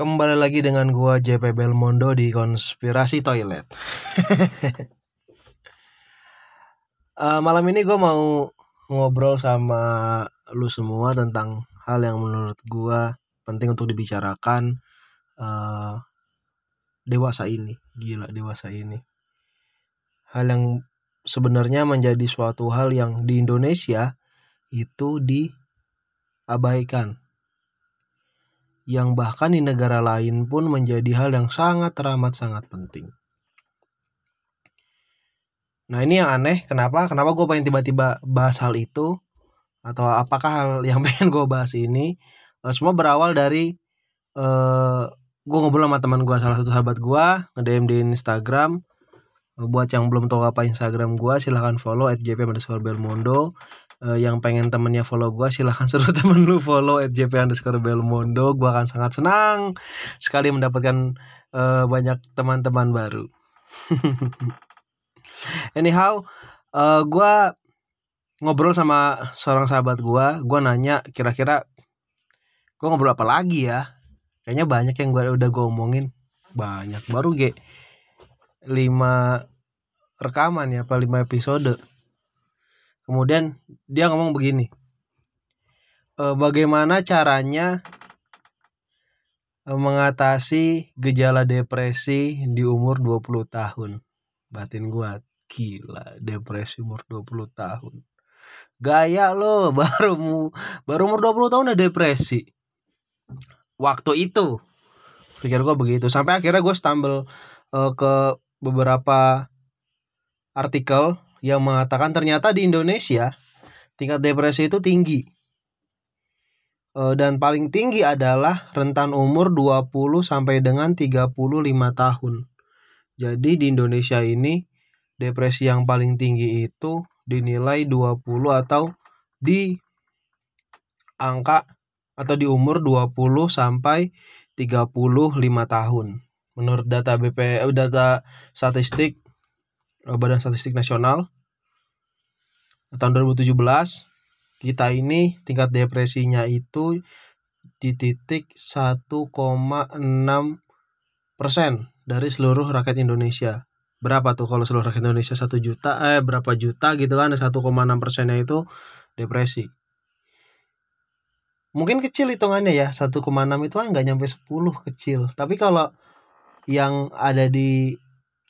Kembali lagi dengan gua JP Belmondo di Konspirasi Toilet. uh, malam ini gua mau ngobrol sama lu semua tentang hal yang menurut gua penting untuk dibicarakan uh, dewasa ini. Gila dewasa ini. Hal yang sebenarnya menjadi suatu hal yang di Indonesia itu diabaikan yang bahkan di negara lain pun menjadi hal yang sangat teramat sangat penting. Nah ini yang aneh, kenapa? Kenapa gue pengen tiba-tiba bahas hal itu? Atau apakah hal yang pengen gue bahas ini? Uh, semua berawal dari uh, eh, gue ngobrol sama teman gue, salah satu sahabat gue, nge-DM di Instagram. buat yang belum tahu apa Instagram gue, silahkan follow at underscore belmondo uh, yang pengen temennya follow gue silahkan suruh temen lu follow at jp underscore belmondo. Gue akan sangat senang sekali mendapatkan uh, banyak teman-teman baru. Anyhow uh, eh, gue ngobrol sama seorang sahabat gue gue nanya kira-kira gue ngobrol apa lagi ya? Kayaknya banyak yang gue udah gue omongin. Banyak baru ge. Lima rekaman ya apa lima episode Kemudian dia ngomong begini. E, bagaimana caranya e, mengatasi gejala depresi di umur 20 tahun? Batin gua gila, depresi umur 20 tahun. Gaya lo baru baru umur 20 tahun udah depresi. Waktu itu pikir gua begitu sampai akhirnya gue stumble uh, ke beberapa artikel yang mengatakan ternyata di Indonesia tingkat depresi itu tinggi. E, dan paling tinggi adalah rentan umur 20 sampai dengan 35 tahun. Jadi di Indonesia ini depresi yang paling tinggi itu dinilai 20 atau di angka atau di umur 20 sampai 35 tahun. Menurut data BP eh, data statistik Eh, Badan Statistik Nasional tahun 2017 kita ini tingkat depresinya itu di titik 1,6 persen dari seluruh rakyat Indonesia. Berapa tuh kalau seluruh rakyat Indonesia satu juta eh berapa juta gitu kan 1,6 persennya itu depresi. Mungkin kecil hitungannya ya 1,6 itu kan nggak nyampe 10 kecil. Tapi kalau yang ada di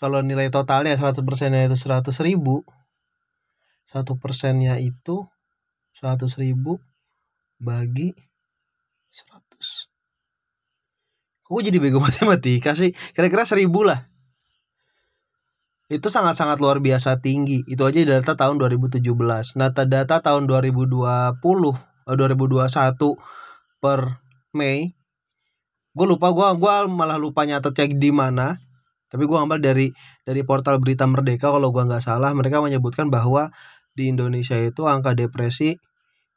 kalau nilai totalnya 100 persennya itu 100 ribu satu persennya itu 100 ribu bagi 100 Kok jadi bego matematika sih? Kira-kira seribu lah. Itu sangat-sangat luar biasa tinggi. Itu aja data tahun 2017. Data data tahun 2020 2021 per Mei. Gue lupa gue gua malah lupa nyatetnya di mana tapi gue ambil dari dari portal berita Merdeka kalau gue nggak salah mereka menyebutkan bahwa di Indonesia itu angka depresi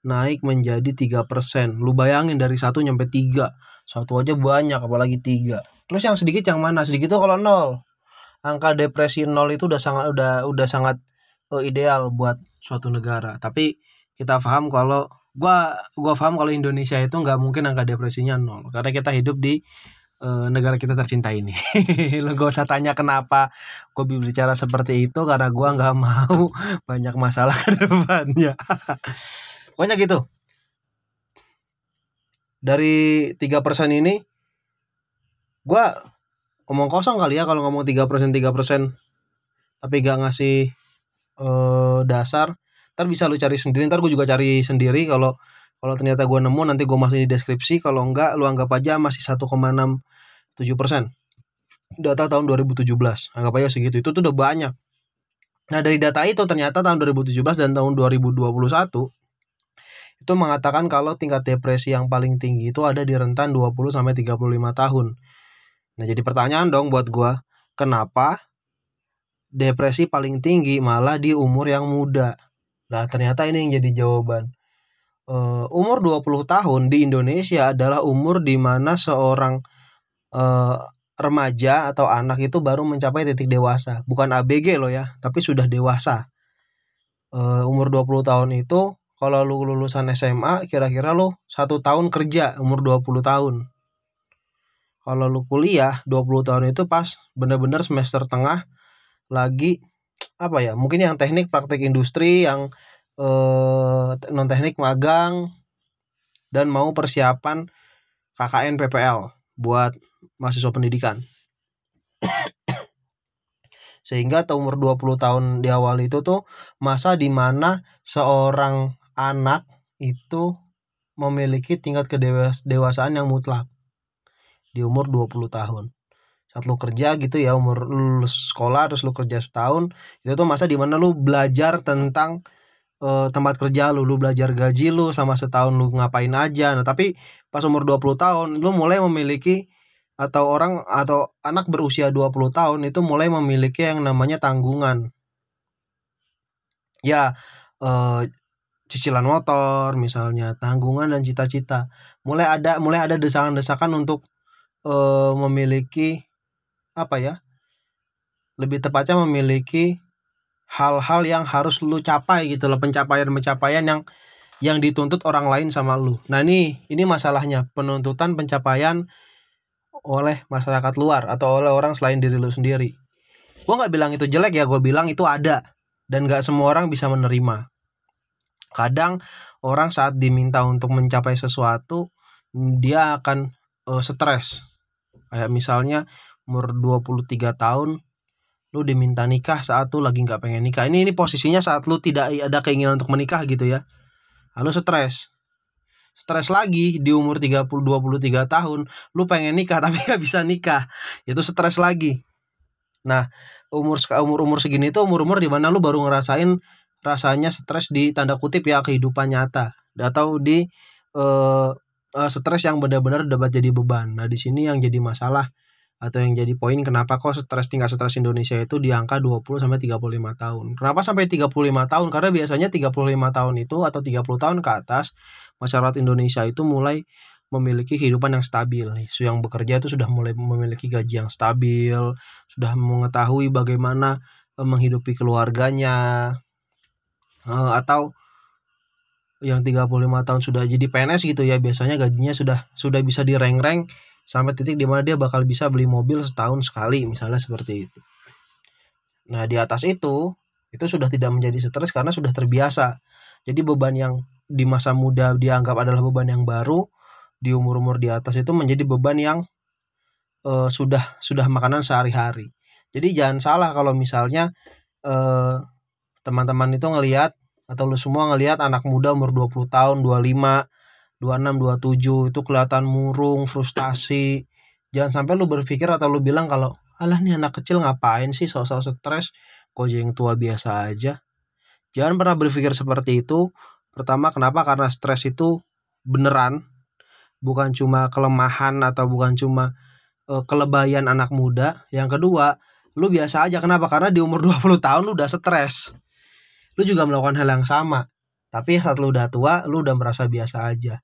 naik menjadi tiga persen. Lu bayangin dari satu nyampe tiga, satu aja banyak apalagi tiga. Terus yang sedikit yang mana? Sedikit itu kalau nol. Angka depresi nol itu udah sangat udah udah sangat uh, ideal buat suatu negara. Tapi kita paham kalau gua gua paham kalau Indonesia itu nggak mungkin angka depresinya nol karena kita hidup di uh, negara kita tercinta ini. Lo gak usah tanya kenapa gue bicara seperti itu karena gue nggak mau banyak masalah ke depannya. Pokoknya gitu. Dari tiga persen ini gue ngomong kosong kali ya kalau ngomong tiga persen tiga persen tapi gak ngasih uh, dasar ntar bisa lu cari sendiri ntar gue juga cari sendiri kalau kalau ternyata gue nemu nanti gue masukin di deskripsi. Kalau enggak lu anggap aja masih 1,67 persen. Data tahun 2017. Anggap aja segitu. Itu tuh udah banyak. Nah dari data itu ternyata tahun 2017 dan tahun 2021 itu mengatakan kalau tingkat depresi yang paling tinggi itu ada di rentan 20 sampai 35 tahun. Nah, jadi pertanyaan dong buat gue kenapa depresi paling tinggi malah di umur yang muda? Nah, ternyata ini yang jadi jawaban uh, umur 20 tahun di Indonesia adalah umur di mana seorang uh, remaja atau anak itu baru mencapai titik dewasa. Bukan ABG loh ya, tapi sudah dewasa. Uh, umur 20 tahun itu kalau lu lulusan SMA kira-kira lu satu tahun kerja umur 20 tahun. kalau lu kuliah 20 tahun itu pas bener-bener semester tengah lagi apa ya mungkin yang teknik praktik industri yang eh, non teknik magang dan mau persiapan KKN PPL buat mahasiswa pendidikan. Sehingga tahun umur 20 tahun di awal itu tuh masa di mana seorang anak itu memiliki tingkat kedewasaan yang mutlak di umur 20 tahun saat lu kerja gitu ya umur lulus sekolah terus lu kerja setahun itu tuh masa di mana lu belajar tentang uh, tempat kerja lu lu belajar gaji lu sama setahun lu ngapain aja. Nah tapi pas umur 20 tahun lu mulai memiliki atau orang atau anak berusia 20 tahun itu mulai memiliki yang namanya tanggungan. Ya uh, cicilan motor misalnya tanggungan dan cita-cita. Mulai ada mulai ada desakan-desakan untuk uh, memiliki apa ya lebih tepatnya memiliki hal-hal yang harus lu capai gitu loh pencapaian-pencapaian yang yang dituntut orang lain sama lu. Nah ini ini masalahnya penuntutan pencapaian oleh masyarakat luar atau oleh orang selain diri lu sendiri. Gue nggak bilang itu jelek ya, gue bilang itu ada dan nggak semua orang bisa menerima. Kadang orang saat diminta untuk mencapai sesuatu dia akan uh, stres kayak misalnya umur 23 tahun lu diminta nikah saat lu lagi nggak pengen nikah. Ini ini posisinya saat lu tidak ada keinginan untuk menikah gitu ya. Lalu stres. Stres lagi di umur 30 23 tahun lu pengen nikah tapi nggak bisa nikah. Itu stres lagi. Nah umur umur umur segini itu umur umur di mana lu baru ngerasain rasanya stres di tanda kutip ya kehidupan nyata. Atau di eh, uh, stres yang benar-benar dapat jadi beban. Nah, di sini yang jadi masalah atau yang jadi poin kenapa kok stres tingkat stres Indonesia itu di angka 20 sampai 35 tahun. Kenapa sampai 35 tahun? Karena biasanya 35 tahun itu atau 30 tahun ke atas masyarakat Indonesia itu mulai memiliki kehidupan yang stabil nih. So, yang bekerja itu sudah mulai memiliki gaji yang stabil, sudah mengetahui bagaimana uh, menghidupi keluarganya. Uh, atau yang 35 tahun sudah jadi PNS gitu ya biasanya gajinya sudah sudah bisa direng-reng sampai titik di mana dia bakal bisa beli mobil setahun sekali misalnya seperti itu. Nah di atas itu itu sudah tidak menjadi stres karena sudah terbiasa. Jadi beban yang di masa muda dianggap adalah beban yang baru di umur-umur di atas itu menjadi beban yang uh, sudah sudah makanan sehari-hari. Jadi jangan salah kalau misalnya uh, teman-teman itu ngelihat atau lu semua ngelihat anak muda umur 20 tahun, 25, 26, 27 itu kelihatan murung, frustasi. Jangan sampai lu berpikir atau lu bilang kalau alah nih anak kecil ngapain sih sok-sok stres, kok yang tua biasa aja. Jangan pernah berpikir seperti itu. Pertama, kenapa? Karena stres itu beneran bukan cuma kelemahan atau bukan cuma uh, kelebayan anak muda. Yang kedua, lu biasa aja. Kenapa? Karena di umur 20 tahun lu udah stres lu juga melakukan hal yang sama tapi saat lu udah tua lu udah merasa biasa aja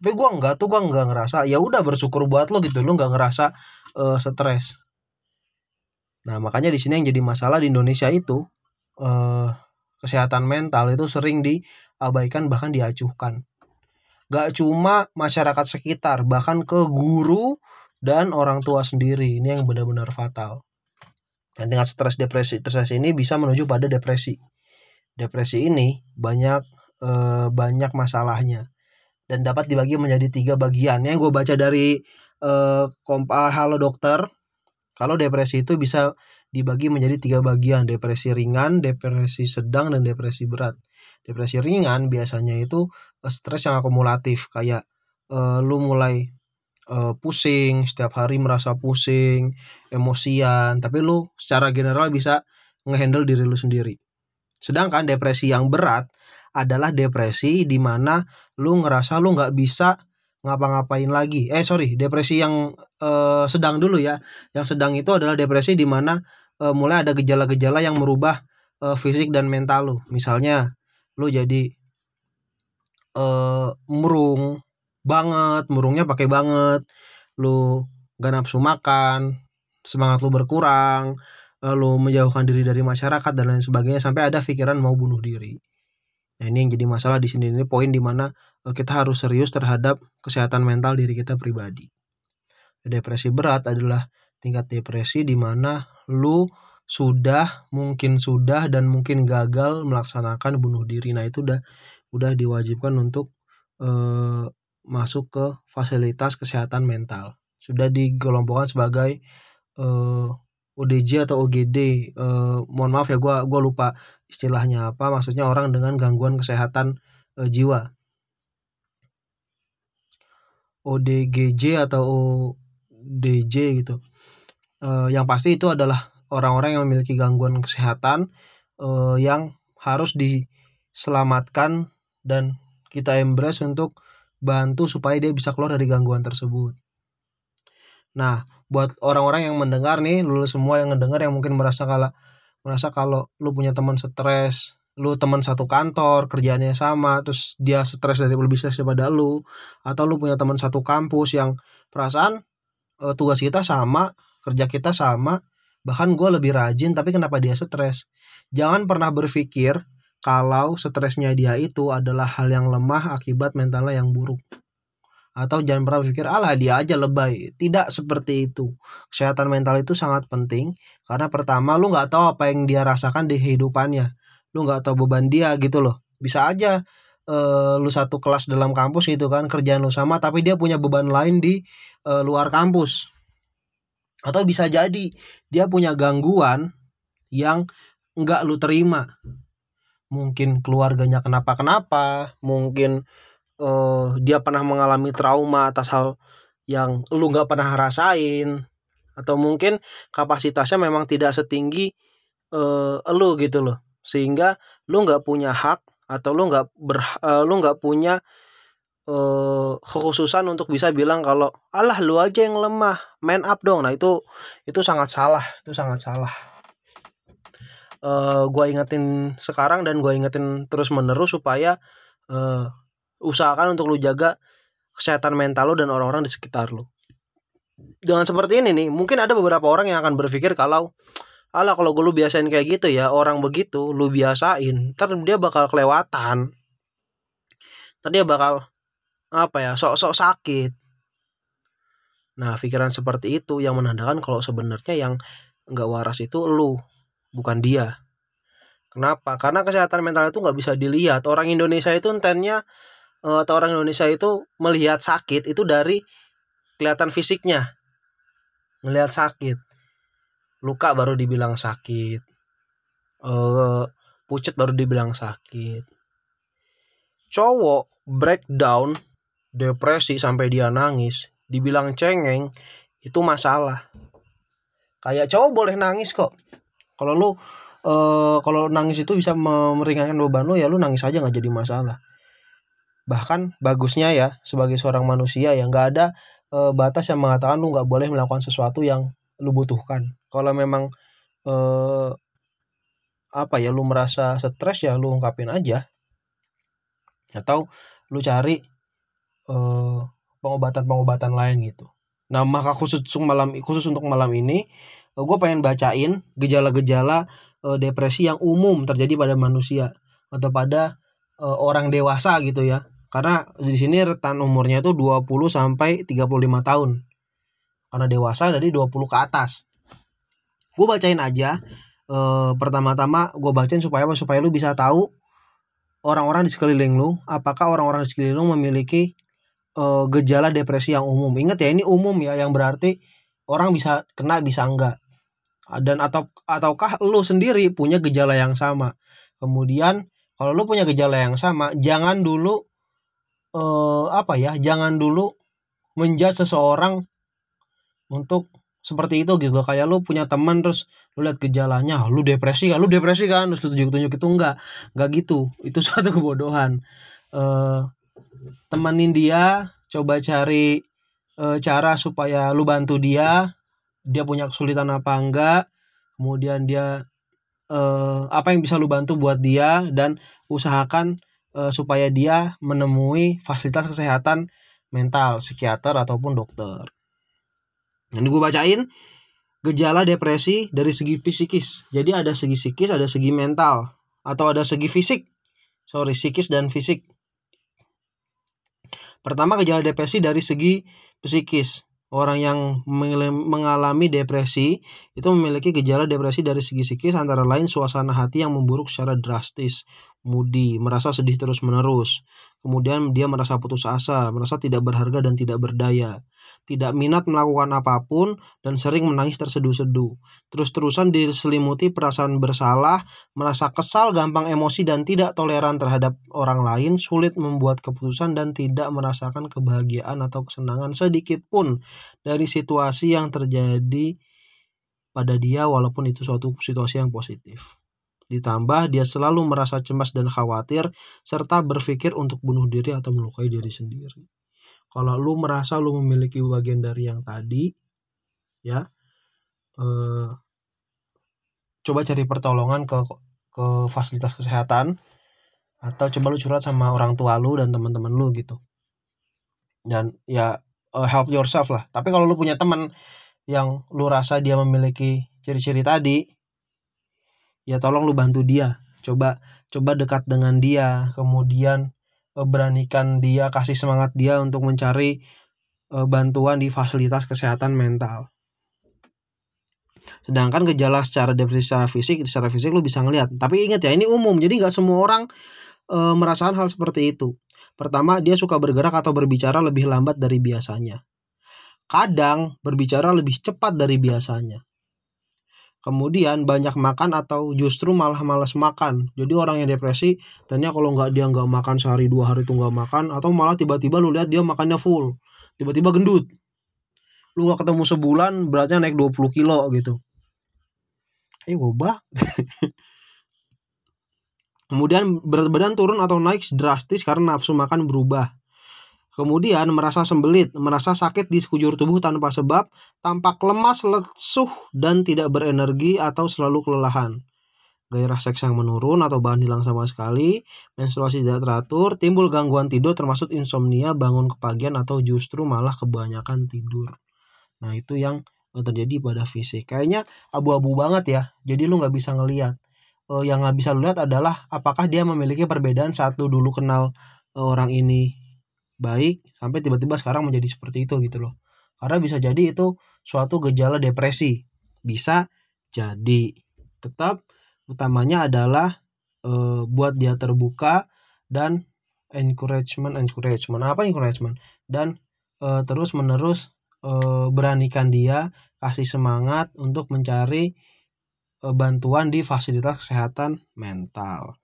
tapi gua enggak tuh gua enggak ngerasa ya udah bersyukur buat lo gitu lu enggak ngerasa uh, stres. Nah makanya di sini yang jadi masalah di Indonesia itu uh, kesehatan mental itu sering diabaikan bahkan diacuhkan. Gak cuma masyarakat sekitar bahkan ke guru dan orang tua sendiri. Ini yang benar-benar fatal. Dan tingkat stres depresi stres ini bisa menuju pada depresi. Depresi ini banyak eh, banyak masalahnya dan dapat dibagi menjadi tiga bagian. Yang gue baca dari eh, kompa Halo Dokter, kalau depresi itu bisa dibagi menjadi tiga bagian, depresi ringan, depresi sedang, dan depresi berat. Depresi ringan biasanya itu eh, stres yang akumulatif, kayak eh, lu mulai uh, pusing, setiap hari merasa pusing, emosian, tapi lu secara general bisa ngehandle diri lu sendiri. Sedangkan depresi yang berat adalah depresi di mana lu ngerasa lu nggak bisa ngapa-ngapain lagi. Eh sorry, depresi yang eh, sedang dulu ya. Yang sedang itu adalah depresi di mana eh, mulai ada gejala-gejala yang merubah eh, fisik dan mental lu. Misalnya lu jadi eh, murung banget, murungnya pakai banget. Lu gak nafsu makan, semangat lu berkurang, lalu menjauhkan diri dari masyarakat dan lain sebagainya sampai ada pikiran mau bunuh diri. Nah ini yang jadi masalah di sini ini poin di mana eh, kita harus serius terhadap kesehatan mental diri kita pribadi. depresi berat adalah tingkat depresi di mana lu sudah mungkin sudah dan mungkin gagal melaksanakan bunuh diri nah itu udah udah diwajibkan untuk eh, masuk ke fasilitas kesehatan mental sudah digolongkan sebagai eh, ODJ atau OGD eh, mohon maaf ya gua gua lupa istilahnya apa maksudnya orang dengan gangguan kesehatan eh, jiwa ODGJ atau ODJ gitu uh, yang pasti itu adalah orang-orang yang memiliki gangguan kesehatan uh, yang harus diselamatkan dan kita embrace untuk bantu supaya dia bisa keluar dari gangguan tersebut. Nah, buat orang-orang yang mendengar nih, lu semua yang mendengar yang mungkin merasa kalau merasa kalau lu punya teman stres, lu teman satu kantor kerjaannya sama terus dia stres dari lebih stres daripada lu atau lu punya teman satu kampus yang perasaan e, tugas kita sama kerja kita sama bahkan gue lebih rajin tapi kenapa dia stres? Jangan pernah berpikir kalau stresnya dia itu adalah hal yang lemah akibat mentalnya yang buruk atau jangan pernah berpikir alah dia aja lebay. Tidak seperti itu. Kesehatan mental itu sangat penting. Karena pertama lu nggak tahu apa yang dia rasakan di kehidupannya. Lu nggak tahu beban dia gitu loh. Bisa aja uh, lu satu kelas dalam kampus gitu kan kerjaan lu sama tapi dia punya beban lain di uh, luar kampus. Atau bisa jadi dia punya gangguan yang nggak lu terima. Mungkin keluarganya kenapa kenapa mungkin uh, dia pernah mengalami trauma atas hal yang lu nggak pernah rasain. Atau mungkin kapasitasnya memang tidak setinggi uh, lu gitu loh. Sehingga lu nggak punya hak atau lu nggak ber uh, lu nggak punya uh, kekhususan untuk bisa bilang kalau alah lu aja yang lemah man up dong. Nah itu itu sangat salah itu sangat salah. Uh, gua ingetin sekarang dan gua ingetin terus menerus supaya uh, usahakan untuk lu jaga kesehatan mental lu dan orang-orang di sekitar lu. Dengan seperti ini nih mungkin ada beberapa orang yang akan berpikir kalau Alah kalau gue lu biasain kayak gitu ya orang begitu lu biasain ntar dia bakal kelewatan. Ntar dia bakal apa ya sok-sok sakit. Nah pikiran seperti itu yang menandakan kalau sebenarnya yang nggak waras itu lu bukan dia. Kenapa? Karena kesehatan mental itu nggak bisa dilihat. Orang Indonesia itu entennya atau orang Indonesia itu melihat sakit itu dari kelihatan fisiknya. Melihat sakit. Luka baru dibilang sakit. Uh, pucet baru dibilang sakit. Cowok breakdown depresi sampai dia nangis dibilang cengeng itu masalah. Kayak cowok boleh nangis kok. Kalau lu uh, kalau nangis itu bisa meringankan beban lu ya lu nangis aja nggak jadi masalah bahkan bagusnya ya sebagai seorang manusia ya nggak ada uh, batas yang mengatakan lu nggak boleh melakukan sesuatu yang lu butuhkan. Kalau memang eh, apa ya lu merasa stres ya lu ungkapin aja. Atau lu cari eh, pengobatan-pengobatan lain gitu. Nah maka khusus malam khusus untuk malam ini gue pengen bacain gejala-gejala eh, depresi yang umum terjadi pada manusia atau pada orang dewasa gitu ya karena di sini rentan umurnya itu 20 sampai 35 tahun. Karena dewasa dari 20 ke atas. Gue bacain aja e, pertama-tama gue bacain supaya supaya lu bisa tahu orang-orang di sekeliling lu apakah orang-orang di sekeliling lu memiliki e, gejala depresi yang umum. Ingat ya ini umum ya yang berarti orang bisa kena bisa enggak. Dan atau ataukah lu sendiri punya gejala yang sama. Kemudian kalau lu punya gejala yang sama jangan dulu eh, apa ya jangan dulu menjudge seseorang untuk seperti itu gitu kayak lu punya teman terus lu lihat gejalanya lu depresi kan lu depresi kan? Terus tunjuk tunjuk itu enggak enggak gitu. Itu suatu kebodohan. Uh, temenin dia coba cari uh, cara supaya lu bantu dia dia punya kesulitan apa enggak kemudian dia uh, apa yang bisa lu bantu buat dia dan usahakan uh, supaya dia menemui fasilitas kesehatan mental psikiater ataupun dokter ini gue bacain gejala depresi dari segi psikis. Jadi ada segi psikis, ada segi mental atau ada segi fisik. Sorry, psikis dan fisik. Pertama gejala depresi dari segi psikis. orang yang mengalami depresi itu memiliki gejala depresi dari segi psikis antara lain suasana hati yang memburuk secara drastis, moody, merasa sedih terus-menerus. Kemudian dia merasa putus asa, merasa tidak berharga dan tidak berdaya tidak minat melakukan apa pun, dan sering menangis terseduh-seduh. Terus-terusan diselimuti perasaan bersalah, merasa kesal, gampang emosi, dan tidak toleran terhadap orang lain, sulit membuat keputusan, dan tidak merasakan kebahagiaan atau kesenangan sedikit pun dari situasi yang terjadi pada dia walaupun itu suatu situasi yang positif. Ditambah dia selalu merasa cemas dan khawatir serta berpikir untuk bunuh diri atau melukai diri sendiri. Kalau lu merasa lu memiliki bagian dari yang tadi ya eh, coba cari pertolongan ke ke fasilitas kesehatan atau coba lu curhat sama orang tua lu dan teman-teman lu gitu. Dan ya uh, help yourself lah. Tapi kalau lu punya teman yang lu rasa dia memiliki ciri-ciri tadi ya tolong lu bantu dia. Coba coba dekat dengan dia. Kemudian Eh, beranikan dia kasih semangat dia untuk mencari uh, bantuan di fasilitas kesehatan mental. Sedangkan gejala secara depresi secara fisik secara fisik lu bisa ngeliat tapi ingat ya ini umum. Jadi nggak semua orang e, merasakan hal seperti itu. Pertama dia suka bergerak atau berbicara lebih lambat dari biasanya. Kadang berbicara lebih cepat dari biasanya kemudian banyak makan atau justru malah malas makan. Jadi orang yang depresi tanya kalau nggak dia nggak makan sehari dua hari itu nggak makan atau malah tiba-tiba lu lihat dia makannya full tiba-tiba gendut. Lu nggak ketemu sebulan beratnya naik 20 kilo gitu. Ayo wabah. Kemudian berat badan turun atau naik drastis karena nafsu makan berubah Kemudian merasa sembelit, merasa sakit di sekujur tubuh tanpa sebab, tampak lemas, lesuh, dan tidak berenergi atau selalu kelelahan. Gairah seks yang menurun atau bahan hilang sama sekali, menstruasi tidak teratur, timbul gangguan tidur termasuk insomnia, bangun kepagian atau justru malah kebanyakan tidur. Nah itu yang terjadi pada fisik. Kayaknya abu-abu banget ya, jadi lu nggak bisa ngeliat. Uh, yang nggak bisa lu lihat adalah apakah dia memiliki perbedaan saat lu dulu kenal uh, orang ini baik sampai tiba-tiba sekarang menjadi seperti itu gitu loh. Karena bisa jadi itu suatu gejala depresi. Bisa jadi. Tetap utamanya adalah e, buat dia terbuka dan encouragement encouragement. Apa encouragement? Dan e, terus menerus e, beranikan dia kasih semangat untuk mencari e, bantuan di fasilitas kesehatan mental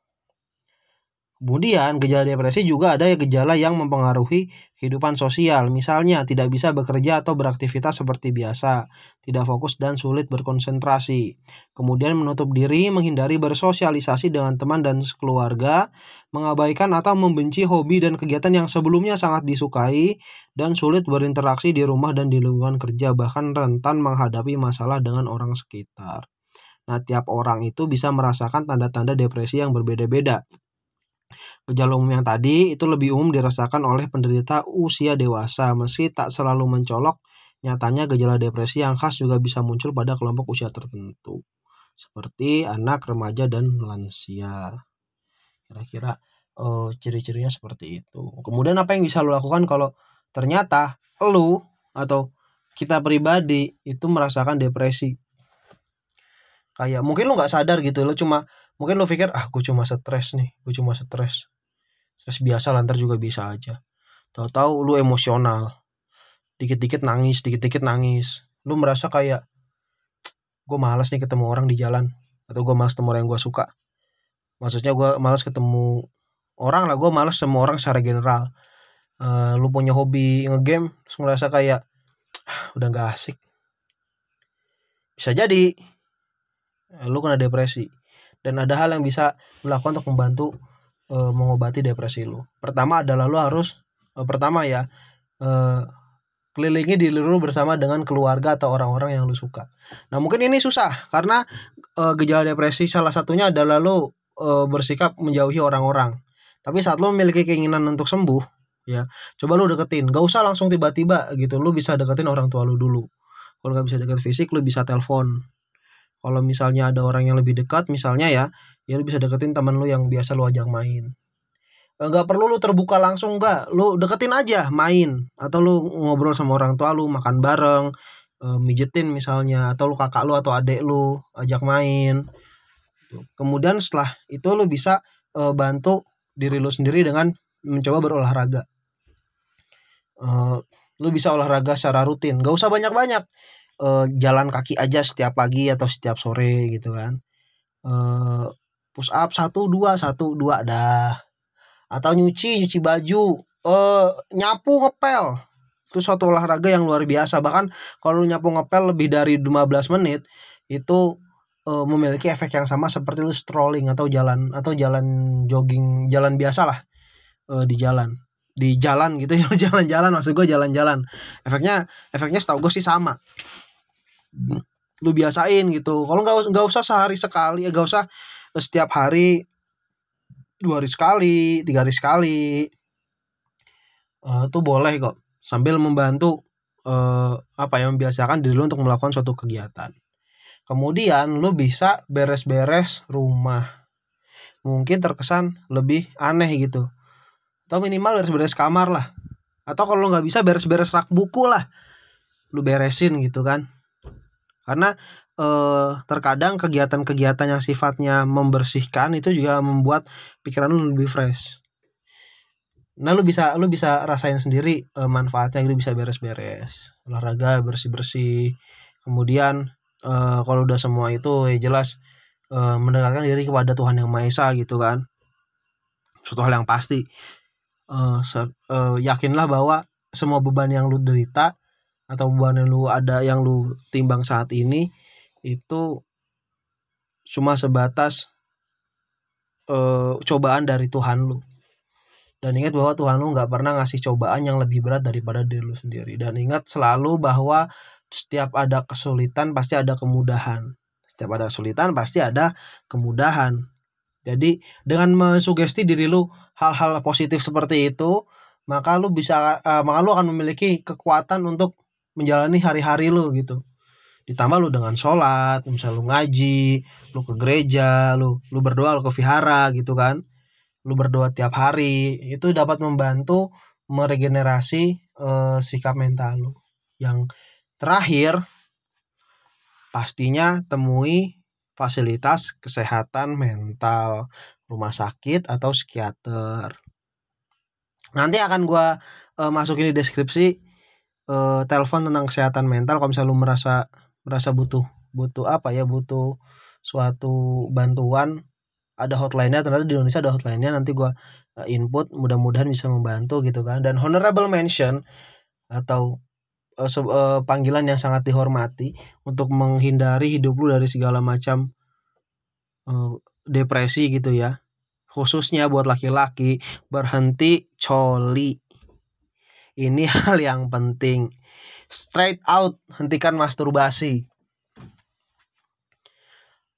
Kemudian gejala depresi juga ada ya gejala yang mempengaruhi kehidupan sosial, misalnya tidak bisa bekerja atau beraktivitas seperti biasa, tidak fokus dan sulit berkonsentrasi. Kemudian menutup diri, menghindari bersosialisasi dengan teman dan keluarga, mengabaikan atau membenci hobi dan kegiatan yang sebelumnya sangat disukai, dan sulit berinteraksi di rumah dan di lingkungan kerja, bahkan rentan menghadapi masalah dengan orang sekitar. Nah, tiap orang itu bisa merasakan tanda-tanda depresi yang berbeda-beda. Gejala umum yang tadi itu lebih umum dirasakan oleh penderita usia dewasa, meski tak selalu mencolok. Nyatanya gejala depresi yang khas juga bisa muncul pada kelompok usia tertentu, seperti anak, remaja, dan lansia. Kira-kira uh, ciri-cirinya seperti itu. Kemudian apa yang bisa lo lakukan kalau ternyata lo atau kita pribadi itu merasakan depresi? Kayak mungkin lo nggak sadar gitu, lo cuma mungkin lo pikir ah gue cuma stres nih, gue cuma stres. Stres biasa lantar juga bisa aja. Tahu-tahu lu emosional. Dikit-dikit nangis dikit-dikit nangis. Lu merasa kayak gue malas nih ketemu orang di jalan atau gue malas ketemu orang yang gue suka. Maksudnya gue malas ketemu orang lah gue malas sama orang secara general. Uh, lu punya hobi ngegame terus ngerasa kayak ah, udah gak asik. Bisa jadi lu kena depresi dan ada hal yang bisa lu lakukan untuk membantu e, mengobati depresi lu. Pertama adalah lu harus e, pertama ya e, kelilingi diri lu bersama dengan keluarga atau orang-orang yang lu suka. Nah mungkin ini susah karena e, gejala depresi salah satunya adalah lu e, bersikap menjauhi orang-orang. Tapi saat lu memiliki keinginan untuk sembuh, ya coba lu deketin. Gak usah langsung tiba-tiba gitu. Lu bisa deketin orang tua lu dulu. Kalau nggak bisa deket fisik, lu bisa telepon kalau misalnya ada orang yang lebih dekat misalnya ya ya lu bisa deketin teman lu yang biasa lu ajak main. Nggak perlu lu terbuka langsung nggak. Lu deketin aja main. Atau lu ngobrol sama orang tua lu makan bareng uh, mijetin misalnya. Atau lu kakak lu atau adik lu ajak main. Kemudian setelah itu lu bisa uh, bantu diri lu sendiri dengan mencoba berolahraga. Lu bisa olahraga secara rutin. Gak usah banyak-banyak uh, jalan kaki aja setiap pagi atau setiap sore gitu kan. Uh, push up satu dua satu dua dah. Atau nyuci nyuci baju. Eh nyapu ngepel. Itu suatu olahraga yang luar biasa. Bahkan kalau nyapu ngepel lebih dari 15 menit itu uh, memiliki efek yang sama seperti lu strolling atau jalan atau jalan jogging jalan biasa lah uh, di jalan. Di jalan gitu ya jalan-jalan. Maksud gue jalan-jalan. Efeknya efeknya setahu gue sih sama lu biasain gitu. Kalau nggak nggak usah sehari sekali ya nggak usah setiap hari dua hari sekali tiga hari sekali. Uh, boleh kok sambil membantu uh, apa yang membiasakan diri lu untuk melakukan suatu kegiatan. Kemudian lu bisa beres-beres rumah. Mungkin terkesan lebih aneh gitu. Atau minimal beres-beres kamar lah. Atau kalau nggak bisa beres-beres rak buku lah. Lu beresin gitu kan karena eh, terkadang kegiatan-kegiatan yang sifatnya membersihkan itu juga membuat pikiran lu lebih fresh. Nah, lu bisa lu bisa rasain sendiri eh, manfaatnya lu bisa beres-beres, olahraga, bersih-bersih. Kemudian eh, kalau udah semua itu ya jelas eh, mendekatkan diri kepada Tuhan yang Maha Esa gitu kan. Suatu hal yang pasti. Eh, eh, yakinlah bahwa semua beban yang lu derita atau beban yang lu ada yang lu timbang saat ini itu cuma sebatas uh, cobaan dari Tuhan lu. Dan ingat bahwa Tuhan lu nggak pernah ngasih cobaan yang lebih berat daripada diri lu sendiri. Dan ingat selalu bahwa setiap ada kesulitan pasti ada kemudahan. Setiap ada kesulitan pasti ada kemudahan. Jadi dengan mensugesti diri lu hal-hal positif seperti itu maka lu bisa uh, maka lu akan memiliki kekuatan untuk menjalani hari-hari lu gitu. Ditambah lu dengan sholat misal lu ngaji lu ke gereja lu lu berdoa lu ke vihara gitu kan. Lu berdoa tiap hari itu dapat membantu meregenerasi uh, sikap mental lu. Yang terakhir pastinya temui fasilitas kesehatan mental rumah sakit atau psikiater. Nanti akan gua uh, masukin di deskripsi uh, telepon tentang kesehatan mental kalau misalnya lu merasa merasa butuh butuh apa ya butuh suatu bantuan ada hotline-nya ternyata di Indonesia ada hotline-nya nanti gua uh, input mudah-mudahan bisa membantu gitu kan. Dan honorable mention atau uh, uh, panggilan yang sangat dihormati untuk menghindari hidup lu dari segala macam uh, depresi gitu ya. Khususnya buat laki-laki berhenti coli ini hal yang penting. Straight out hentikan masturbasi.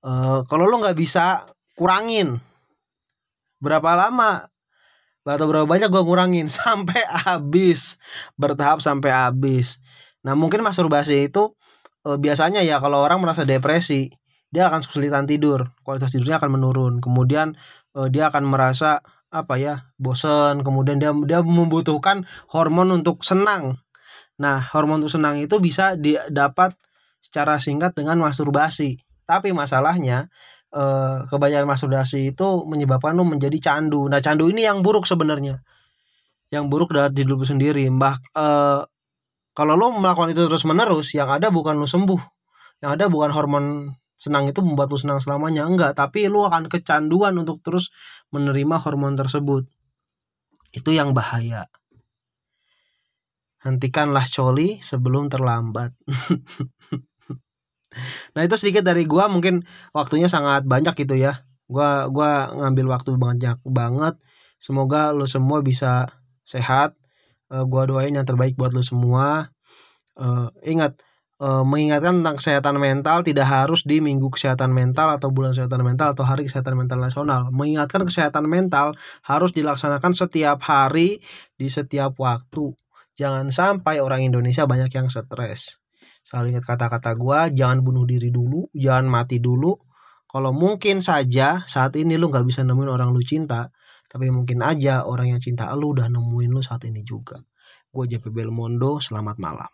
Uh, kalau lo nggak bisa kurangin. Berapa lama? Atau berapa banyak gue kurangin sampai habis. Bertahap sampai habis. Nah mungkin masturbasi itu uh, biasanya ya kalau orang merasa depresi dia akan kesulitan tidur. Kualitas tidurnya akan menurun. Kemudian uh, dia akan merasa apa ya bosen kemudian dia dia membutuhkan hormon untuk senang Nah, hormon untuk senang itu bisa didapat secara singkat dengan masturbasi. Tapi masalahnya eh, kebanyakan masturbasi itu menyebabkan lu menjadi candu. Nah, candu ini yang buruk sebenarnya. Yang buruk dari diri lu sendiri. Mbah eh, kalau lu melakukan itu terus-menerus, yang ada bukan lu sembuh. Yang ada bukan hormon senang itu membuat lu senang selamanya. Enggak, tapi lu akan kecanduan untuk terus menerima hormon tersebut. Itu yang bahaya hentikanlah coli sebelum terlambat. nah itu sedikit dari gua mungkin waktunya sangat banyak gitu ya. Gua gua ngambil waktu banyak banget. Semoga lo semua bisa sehat. Uh, gua doain yang terbaik buat lo semua. Uh, ingat uh, mengingatkan tentang kesehatan mental tidak harus di minggu kesehatan mental atau bulan kesehatan mental atau hari kesehatan mental nasional. Mengingatkan kesehatan mental harus dilaksanakan setiap hari di setiap waktu Jangan sampai orang Indonesia banyak yang stres. Selalu ingat kata-kata gue, jangan bunuh diri dulu, jangan mati dulu. Kalau mungkin saja saat ini lu nggak bisa nemuin orang lu cinta, tapi mungkin aja orang yang cinta lu udah nemuin lu saat ini juga gue JP Belmondo selamat malam